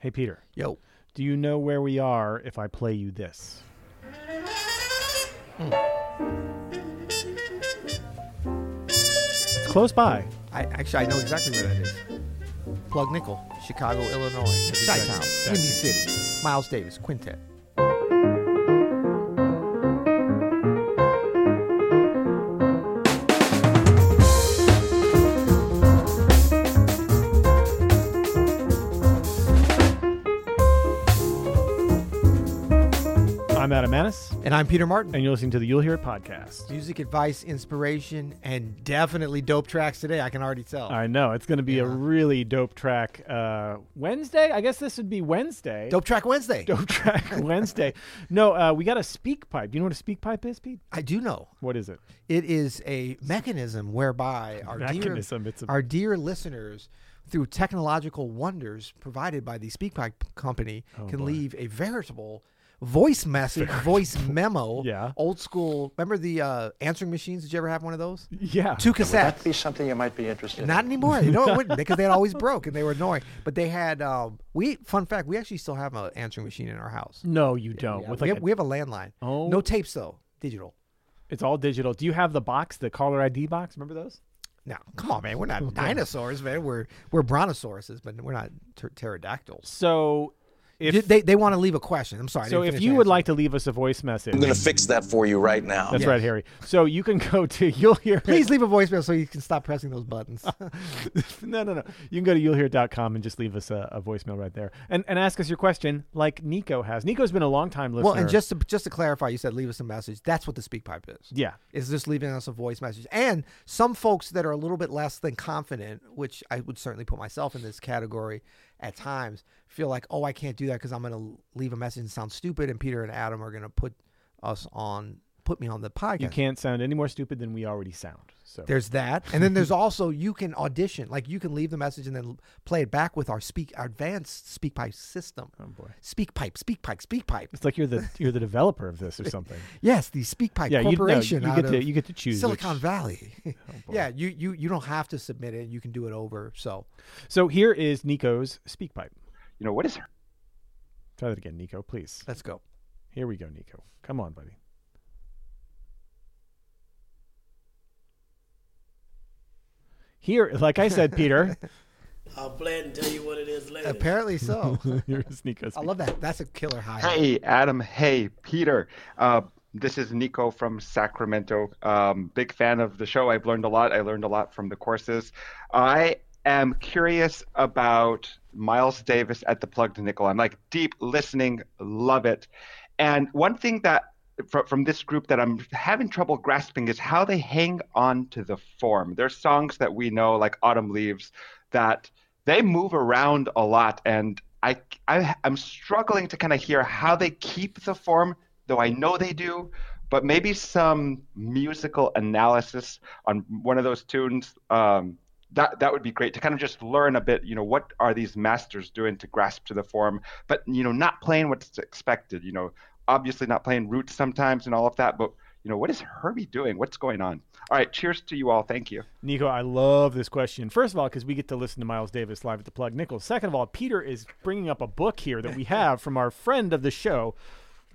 Hey, Peter, Yo. do you know where we are if I play you this? Hmm. It's close by. I actually I know exactly where that is. Plug Nickel, Chicago, Illinois. Chi Town, exactly- Windy City. Miles Davis, Quintet. And I'm Peter Martin. and you're listening to the You'll Hear It podcast. Music advice, inspiration, and definitely dope tracks today. I can already tell. I know it's going to be a really dope track. Uh, Wednesday, I guess this would be Wednesday. Dope track Wednesday. Dope track Wednesday. No, uh, we got a speak pipe. Do you know what a speak pipe is, Pete? I do know. What is it? It is a mechanism whereby our Mechanism, dear a- our dear listeners, through technological wonders provided by the SpeakPipe company, can Oh, boy. leave a veritable voice message, voice memo. Yeah. Old school. Remember the uh, answering machines? Did you ever have one of those? Yeah. Two Would that cassettes. be something you might be interested in. Not in? anymore. You know it wouldn't because they had always broke and they were annoying. But they had. Um, we fun fact. We actually still have an answering machine in our house. No, you don't. Yeah, With we, like have, a- we have a landline. Oh. No tapes though. Digital. it's all digital. Do you have the box, the caller ID box? Remember those? No, come on, man. We're not dinosaurs, man. We're we're brontosauruses, but we're not ter- pterodactyls. So, if You- they they want to leave a question. I'm sorry. So, if you would answering. like to leave us a voice message, I'm going to fix that for you right now. that's Yes. right, Harry. So you can go to you'll hear. please leave a voicemail so you can stop pressing those buttons. no, no, no. You can go to you'llhear.com and just leave us a, a voicemail right there, and and ask us your question, like Nico has. Nico's been a long time listener. well, and just to just to clarify, you said leave us a message. That's what the speak pipe is. yeah, Is just leaving us a voice message. And some folks that are a little bit less than confident, which I would certainly put myself in this category at times, feel like, oh, I can't do that because I'm going to leave a message and sound stupid, and Peter and Adam are going to put us on, put me on the podcast. you can't sound any more stupid than we already sound. So There's that, and then there's also you can audition, like you can leave the message and then play it back with our speak, our advanced speak pipe system. oh boy, Speak pipe, speak pipe, speak pipe. it's like you're the you're the developer of this or something. Yes, the Speak Pipe Yeah, you- no, Corporation. you out get to- you get to choose Silicon which- Valley. Oh, boy. yeah, you you you don't have to submit it. You can do it over. So So here is Nico's speak pipe. You know, what is her? Try that again, Nico, please. let's go. Here we go, Nico. Come on, buddy. Here, like I said, Peter. I'll play it and tell you what it is later. Apparently so. here's Nico's. I love that. That's a killer high. Hey, Adam. Hey, Peter. Uh, this is Nico from Sacramento. Um, big fan of the show. I've learned a lot. I learned a lot from the courses. I am curious about Miles Davis at the Plugged Nickel. I'm like deep listening, love it. And one thing that fr- from this group that I'm having trouble grasping is how they hang on to the form. There's songs that we know, like Autumn Leaves, that they move around a lot, and I, I I'm struggling to kind of hear how they keep the form, though I know they do. But maybe some musical analysis on one of those tunes. Um, that that would be great to kind of just learn a bit. You know, what are these masters doing to grasp to the form, but you know, not playing what's expected. You know, obviously not playing roots sometimes and all of that, but you know, what is Herbie doing? What's going on? All right, cheers to you all. Thank you. Nico, I love this question. First of all, because we get to listen to Miles Davis live at the Plug Nichols. Second of all, Peter is bringing up a book here that we have from our friend of the show,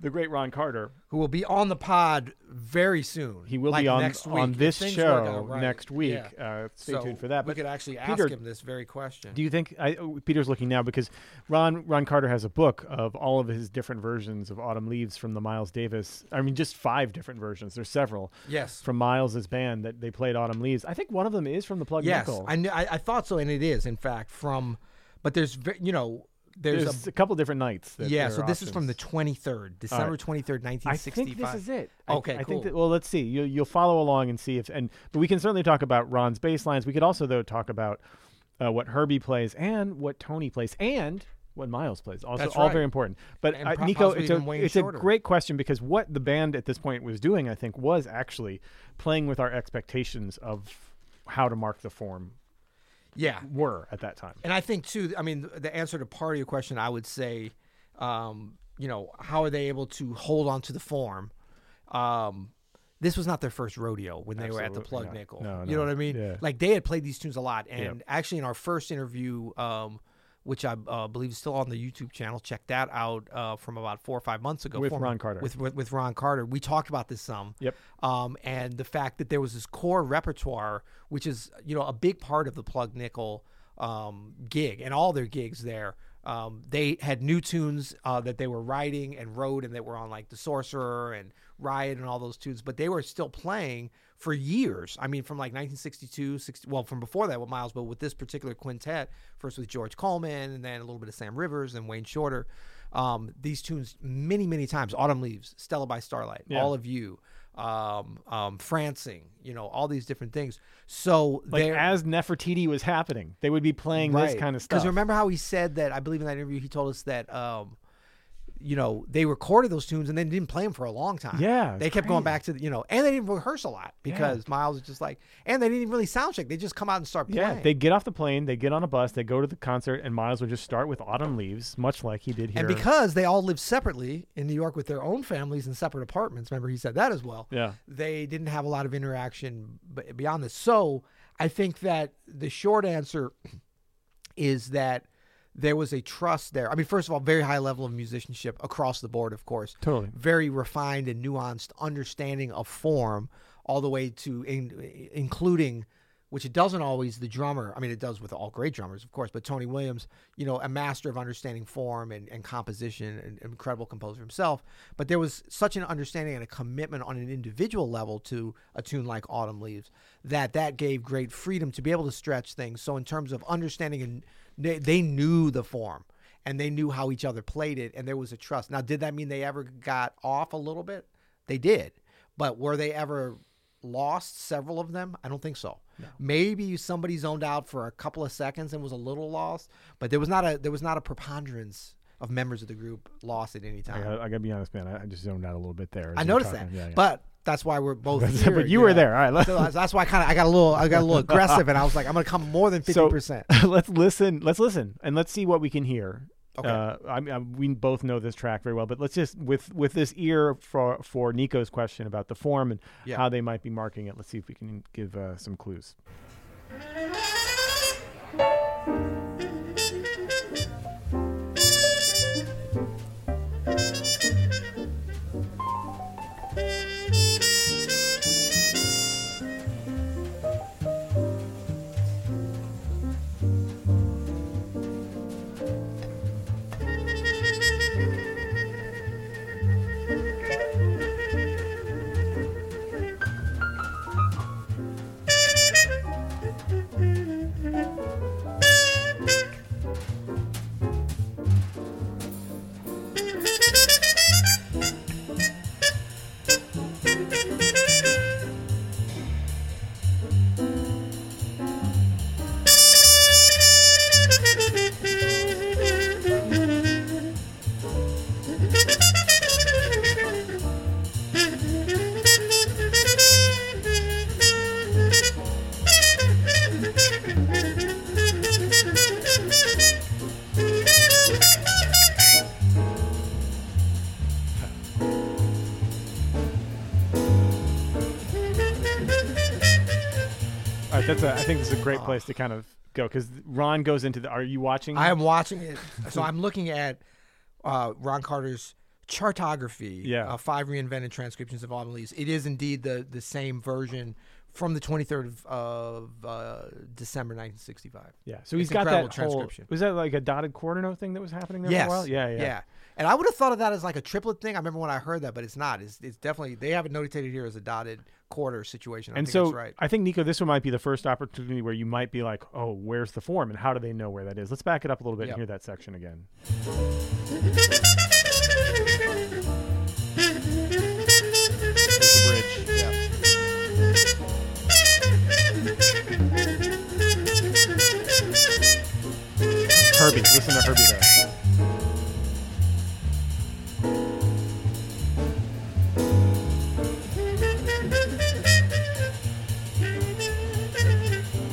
the great Ron Carter. Who will be on the pod very soon. He will like be on next week, on this show right. next week. Yeah. Uh, stay So tuned for that. We But could actually Peter, ask him this very question. Do you think I, oh, Peter's looking now because Ron Ron Carter has a book of all of his different versions of Autumn Leaves from the Miles Davis. I mean, just five different versions. There's several. Yes. From Miles's band that they played Autumn Leaves. I think one of them is from the Plug yes, Nickel. I, knew, I I thought so, and it is in fact from. But there's you know there's, There's a a, couple different nights. Yeah. So this is from the 23rd, December 23rd, 1965. I think this is it. Okay, I, cool. think that. Well, let's see. You, you'll follow along and see if and but we can certainly talk about Ron's bass lines. We could also though talk about uh, what Herbie plays and what Tony plays and what Miles plays. Also, That's all right. very important. But uh, Nico, it's a it's a great question because what the band at this point was doing, I think, was actually playing with our expectations of how to mark the form Yeah, were at that time. And I think too. I mean, the answer to part of your question, I would say, um, you know, how are they able to hold on to the form? Um, this was not their first rodeo when they were at the Plug not. Nickel. No, you know what I mean? Yeah. Like they had played these tunes a lot, and actually in our first interview um, which I uh, believe is still on the YouTube channel. Check that out uh, from about four or five months ago. With former- Ron Carter. With, with with Ron Carter, we talked about this some. Yep. Um, and the fact that there was this core repertoire, which is you know a big part of the Plug Nickel um, gig and all their gigs there. Um, they had new tunes uh, that they were writing and wrote, and that were on like the Sorcerer and Riot and all those tunes. But they were still playing for years. I mean, from like 1962, 60, well, from before that with Miles, but with this particular quintet, first with George Coleman, and then a little bit of Sam Rivers and Wayne Shorter. Um, these tunes many, many times. Autumn Leaves, Stella by Starlight, Yeah. All of You, um, um, Francing, you know, all these different things. So Like as Nefertiti was happening, they would be playing this kind of stuff. because remember how he said that? I believe in that interview he told us that, um, you know, they recorded those tunes and then didn't play them for a long time. Yeah, they kept going back to the, you know, and they didn't rehearse a lot because Miles was just like, and they didn't even really sound check. They just come out and start playing. yeah, they get off the plane, they get on a bus, they go to the concert, and Miles would just start with Autumn Leaves, much like he did here. and because they all lived separately in New York with their own families in separate apartments, remember he said that as well. Yeah. they didn't have a lot of interaction beyond this. So I think that the short answer is that there was a trust there. I mean, first of all, very high level of musicianship across the board, of course. Totally. Very refined and nuanced understanding of form, all the way to in, including, which it doesn't always, the drummer. I mean, it does with all great drummers, of course, but Tony Williams, you know, a master of understanding form and, and composition, and an incredible composer himself. But there was such an understanding and a commitment on an individual level to a tune like Autumn Leaves that that gave great freedom to be able to stretch things. So in terms of understanding and they, they knew the form and they knew how each other played it and there was a trust. Now, did that mean they ever got off a little bit? They did. But were they ever lost several of them? I don't think so. Maybe somebody zoned out for a couple of seconds and was a little lost, but there was not a there was not a preponderance of members of the group lost at any I time. gotta, I gotta be honest, man. I, I just zoned out a little bit there. I you noticed that. Yeah, yeah. but that's why we're both. But- here, but you were know. there. All right, So that's- why I kind of I got a little I got a little aggressive, and I was like, I'm gonna come more than fifty so percent. let's listen. Let's listen, and let's see what we can hear. Okay. Uh, I mean, I- we both know this track very well, but let's just with with this ear for for Nico's question about the form and Yeah. how they might be marking it. Let's see if we can give uh, some clues. think this is a great place to kind of go because Ron goes into the. Are you watching? I am watching it, so I'm looking at uh, Ron Carter's chartography. Yeah. uh, five reinvented transcriptions of Autumn Leaves. It is indeed the the same version from the 23rd of, of uh, December 1965. Yeah. So he's It's got that whole. Was that like a dotted quarter note thing that was happening there Yes. for a while? Yeah, yeah. And I would have thought of that as like a triplet thing. I remember when I heard that, but it's not. It's, it's definitely they have it notated here as a dotted quarter situation. I And think so right. I think Nico, this one might be the first opportunity where you might be like, "Oh, where's the form, and how do they know where that is?" Let's back it up a little bit Yep. and hear that section again. Herbie, listen to Herbie there.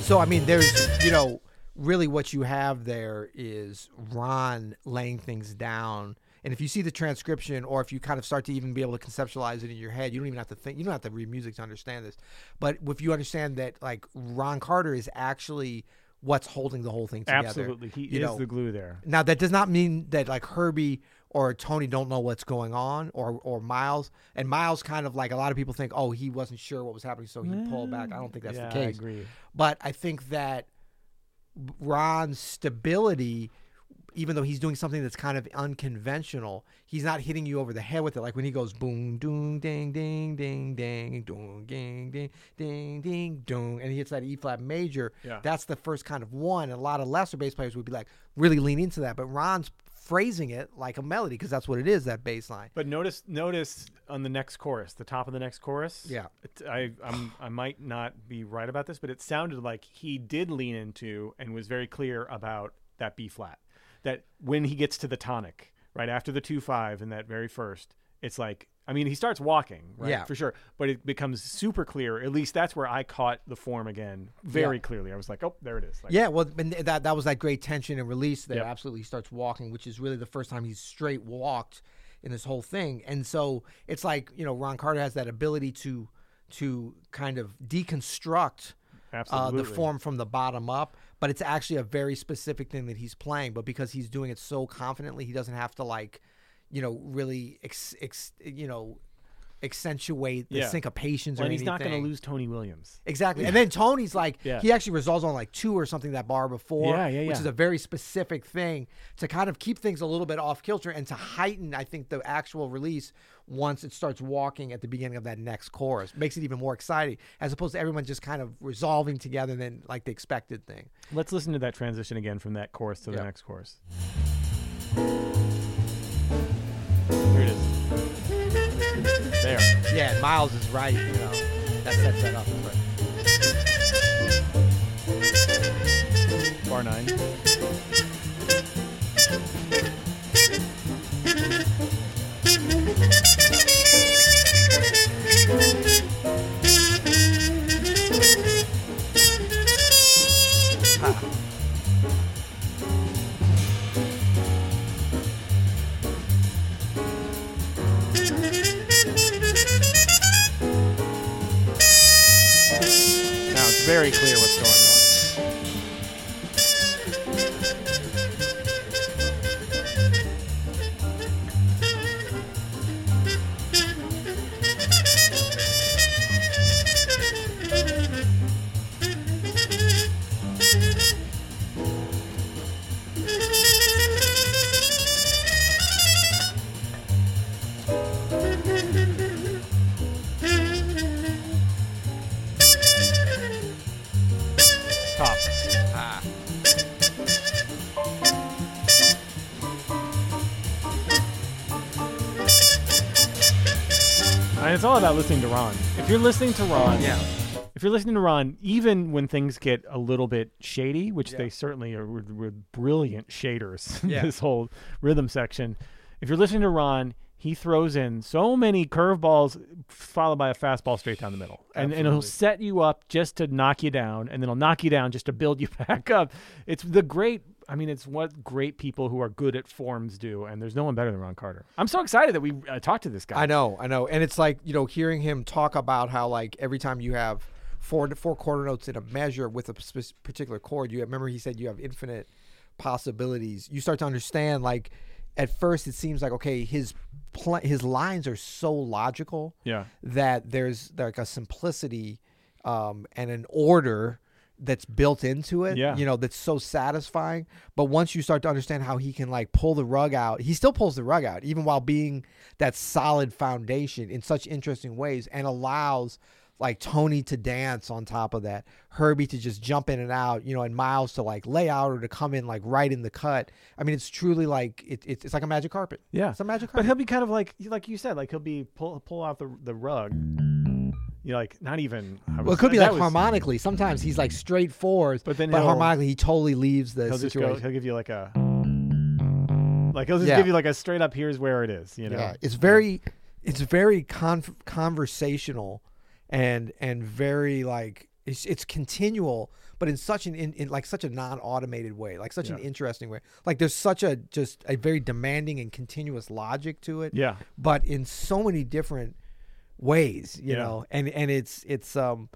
So I mean, there's you know, really what you have there is Ron laying things down. And if you see the transcription, or if you kind of start to even be able to conceptualize it in your head, you don't even have to think. You don't have to read music to understand this. But if you understand that, like Ron Carter is actually what's holding the whole thing together. Absolutely, he you is know. the glue there. Now that does not mean that like Herbie or Tony don't know what's going on, or or Miles. And Miles kind of like a lot of people think, oh, he wasn't sure what was happening, so he pulled back. I don't think that's yeah, the case. I agree. But I think that Ron's stability, even though he's doing something that's kind of unconventional, he's not hitting you over the head with it. Like when he goes boom, doom, ding, ding, ding, ding, doom, ding, ding, ding, ding, doom, and he hits that E flat major. Yeah. That's the first kind of one. And a lot of lesser bass players would be like really lean into that. But Ron's phrasing it like a melody because that's what it is. That bass line. But notice, notice on the next chorus, the top of the next chorus. Yeah. it, I, I'm, I might not be right about this, but it sounded like he did lean into and was very clear about that B flat. That when he gets to the tonic, right after the two five in that very first, it's like, I mean, he starts walking, right, Yeah. for sure, but it becomes super clear. At least that's where I caught the form again very Yeah. clearly. I was like, oh, there it is. Like, Yeah, well, and that that was that great tension and release there. Yep. Absolutely, he starts walking, which is really the first time he's straight walked in this whole thing. And so it's like you know, Ron Carter has that ability to to kind of deconstruct uh, the form from the bottom up, but it's actually a very specific thing that he's playing. But because he's doing it so confidently, he doesn't have to like, you know, really, ex, ex, you know, accentuate the Yeah. syncopations or and he's anything. not going to lose Tony Williams. Exactly. And then Tony's like, Yeah. he actually resolves on like two or something that bar before, Yeah, yeah, which yeah. is a very specific thing to kind of keep things a little bit off kilter and to heighten, I think, the actual release once it starts walking at the beginning of that next chorus. Makes it even more exciting as opposed to everyone just kind of resolving together and then like the expected thing. Let's listen to that transition again from that chorus to the next chorus. There. Yeah, Miles is right, you know. That sets that up. Bar nine. It's all about listening to Ron. If you're listening to Ron, yeah. if you're listening to Ron, even when things get a little bit shady, which they certainly are with, with brilliant shaders, Yeah. this whole rhythm section, if you're listening to Ron, he throws in so many curveballs followed by a fastball straight down the middle. And, and he'll set you up just to knock you down, and then he'll knock you down just to build you back up. It's the great, I mean, it's what great people who are good at forms do, and there's no one better than Ron Carter. I'm so excited that we uh, talked to this guy. I know, I know, and it's like you know, hearing him talk about how like every time you have four four quarter notes in a measure with a sp- particular chord, you have, remember he said you have infinite possibilities. You start to understand like at first it seems like okay, his pl- his lines are so logical Yeah. that there's like a simplicity um, and an order that's built into it. Yeah. You know, that's so satisfying. But once you start to understand how he can like pull the rug out, he still pulls the rug out, even while being that solid foundation in such interesting ways and allows like Tony to dance on top of that, Herbie to just jump in and out, you know, and Miles to like lay out or to come in like right in the cut. I mean, it's truly like it, it's it's like a magic carpet. Yeah, It's a magic carpet. But he'll be kind of like, like you said, like he'll be pull pull out the the rug. You know, like not even. I Well, it could be that like was- harmonically. Sometimes he's like straightforward, But then but harmonically he totally leaves the He'll just go. situation. He'll give you like a. Like he'll just Yeah. give you like a straight up. Here's where it is. You know. Yeah, it's very, it's very con- conversational, and and very like it's it's continual, but in such an in, in like such a non-automated way, like such an interesting way. Like there's such a just a very demanding and continuous logic to it. Yeah. but in so many different ways, you Yeah. know, and and it's it's um.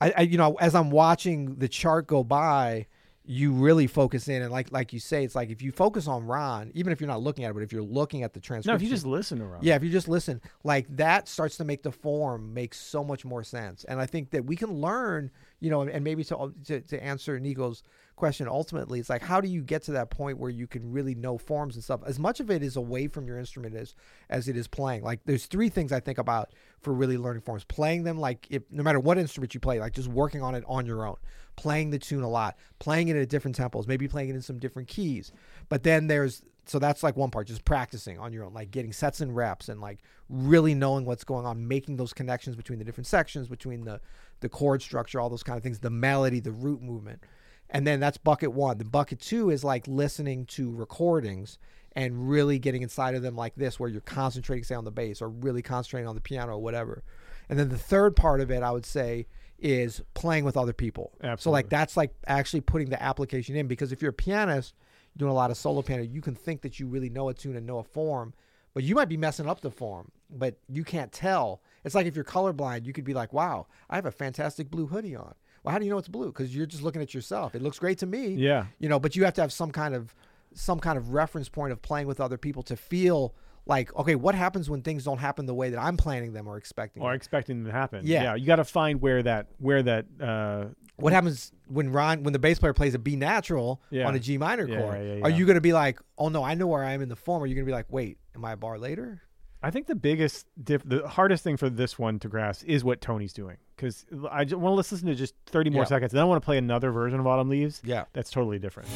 I, I you know as I'm watching the chart go by, you really focus in and like like you say, it's like if you focus on Ron, even if you're not looking at it, but if you're looking at the No, if you just listen to Ron. yeah, if you just listen, like that starts to make the form make so much more sense. And I think that we can learn, you know, and, and maybe to, to to answer Nico's question ultimately, it's like how do you get to that point where you can really know forms and stuff? As much of it is away from your instrument as as it is playing. Like there's three things I think about for really learning forms. Playing them like if no matter what instrument you play, like just working on it on your own. Playing the tune a lot, playing it at different tempos, maybe playing it in some different keys. But then there's so that's like one part, just practicing on your own, like getting sets and reps and like really knowing what's going on, making those connections between the different sections, between the the chord structure, all those kind of things, the melody, the root movement. And then that's bucket one. The bucket two is like listening to recordings and really getting inside of them like this, where you're concentrating, say, on the bass or really concentrating on the piano or whatever. And then the third part of it, I would say, is playing with other people. So like that's like actually putting the application in because if you're a pianist doing a lot of solo piano, you can think that you really know a tune and know a form, but you might be messing up the form, but you can't tell. It's like if you're colorblind, you could be like, "Wow, I have a fantastic blue hoodie on." Well, how do you know it's blue? Because you're just looking at yourself. It looks great to me. Yeah. You know, but you have to have some kind of some kind of reference point of playing with other people to feel like, okay, what happens when things don't happen the way that I'm planning them or expecting? Or them? expecting them to happen. Yeah. You got to find where that where that uh, what happens when Ron when the bass player plays a B natural Yeah. on a G minor Yeah, chord? yeah, yeah, Are you going to be like, oh no, I know where I am in the form? Or are you going to be like, wait, am I a bar later? I think the biggest, diff- the hardest thing for this one to grasp is what Tony's doing. Because I want to listen to just 30 more Yeah. seconds. Then I want to play another version of Autumn Leaves. Yeah. That's totally different.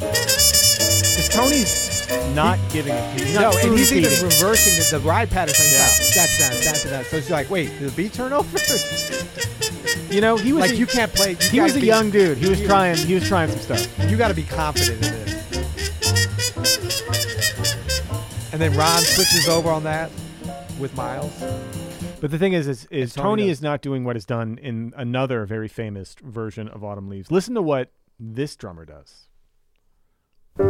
Because Tony's not giving it. He's No, and he's even reversing the, the ride pattern. Like, Yeah. That's that's that, that's that. So it's like, wait, did the beat turn over? You know, he was like a, you can't play. You he was a be- young dude. He was trying. He was trying some stuff. You got to be confident in this. Then Ron switches over on that with Miles. But the thing is, is, is Tony Tony is not doing what is done in another very famous version of Autumn Leaves. Listen to what this drummer does. This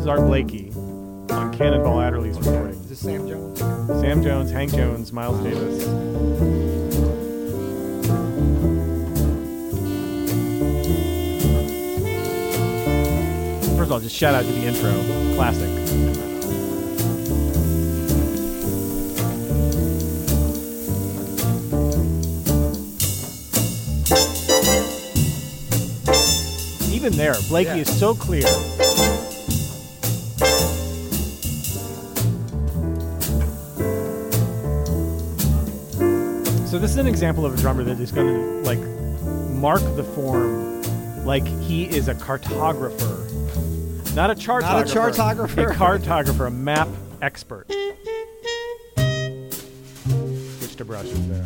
is Art Blakey on Cannonball Adderley's recording. Is this Sam Jones? Sam Jones, Hank Jones, Miles Davis. All, just shout out to the intro. Classic. Even there, Blakey Yeah. is so clear. So this is an example of a drummer that is going to like mark the form like he is a cartographer, not a chartographer. Not a chartographer. A cartographer, a map expert. Switch to brushes there.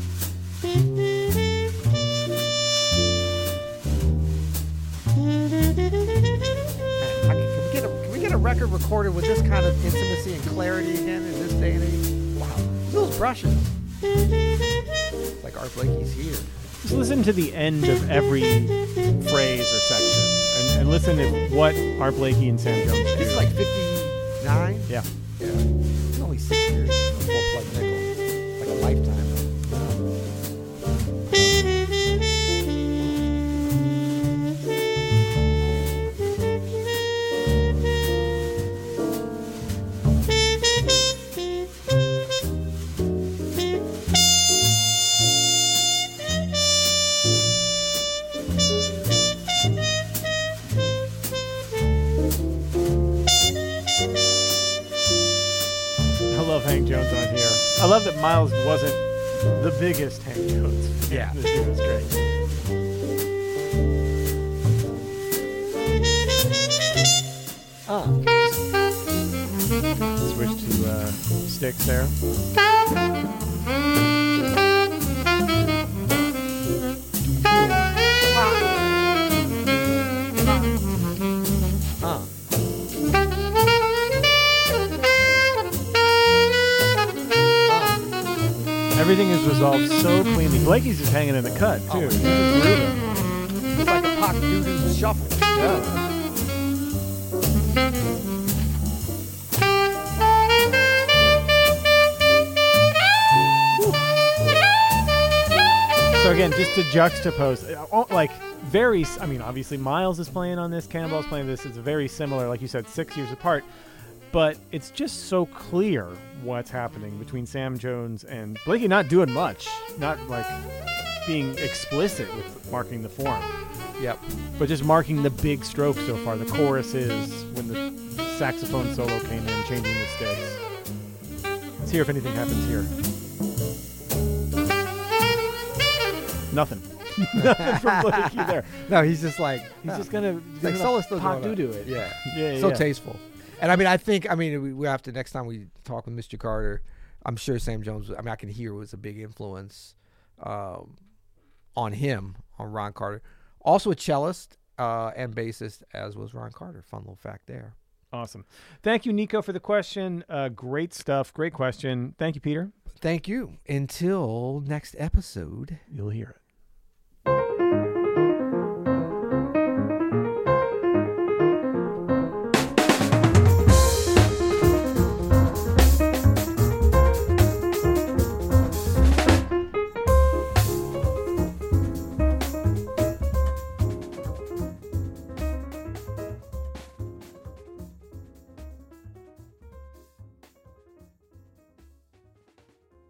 I can, we get a can we get a record recorded with this kind of intimacy and clarity again in this day and age? Wow, those brushes. It's like Art Blakey's here. Just listen to the end of every phrase or section, and, and listen to what Art Blakey and Sam Jones. This is like 59. yeah. Miles wasn't the biggest Hank Jones. Yeah. This was great. Uh, Switch to uh, sticks there. Resolved so cleanly. Blakey's just hanging in the cut too. Oh. It's like a pop doo doo shuffle. Yeah. So again, just to juxtapose, uh, like very, I mean, obviously Miles is playing on this, Cannonball's playing this. It's very similar, like you said, six years apart. But it's just so clear what's happening between Sam Jones and Blakey. Not doing much, not like being explicit with marking the form, Yep. but just marking the big strokes so far. The choruses, when the saxophone solo came in, changing the sticks. Let's hear if anything happens here. Nothing. Nothing from Blakey there. No, he's just like He's uh, yeah. just gonna, he's like solo still pop on. to it. Yeah. Yeah, so yeah. tasteful. And I mean, I think, I mean, we, we have to next time we talk with Mr. Carter. I'm sure Sam Jones. I mean, I can hear was a big influence um, on him, on Ron Carter. Also a cellist uh, and bassist, as was Ron Carter. Fun little fact there. Awesome. Thank you, Nico, for the question. Uh, great stuff. Great question. Thank you, Peter. Thank you. Until next episode. You'll hear it.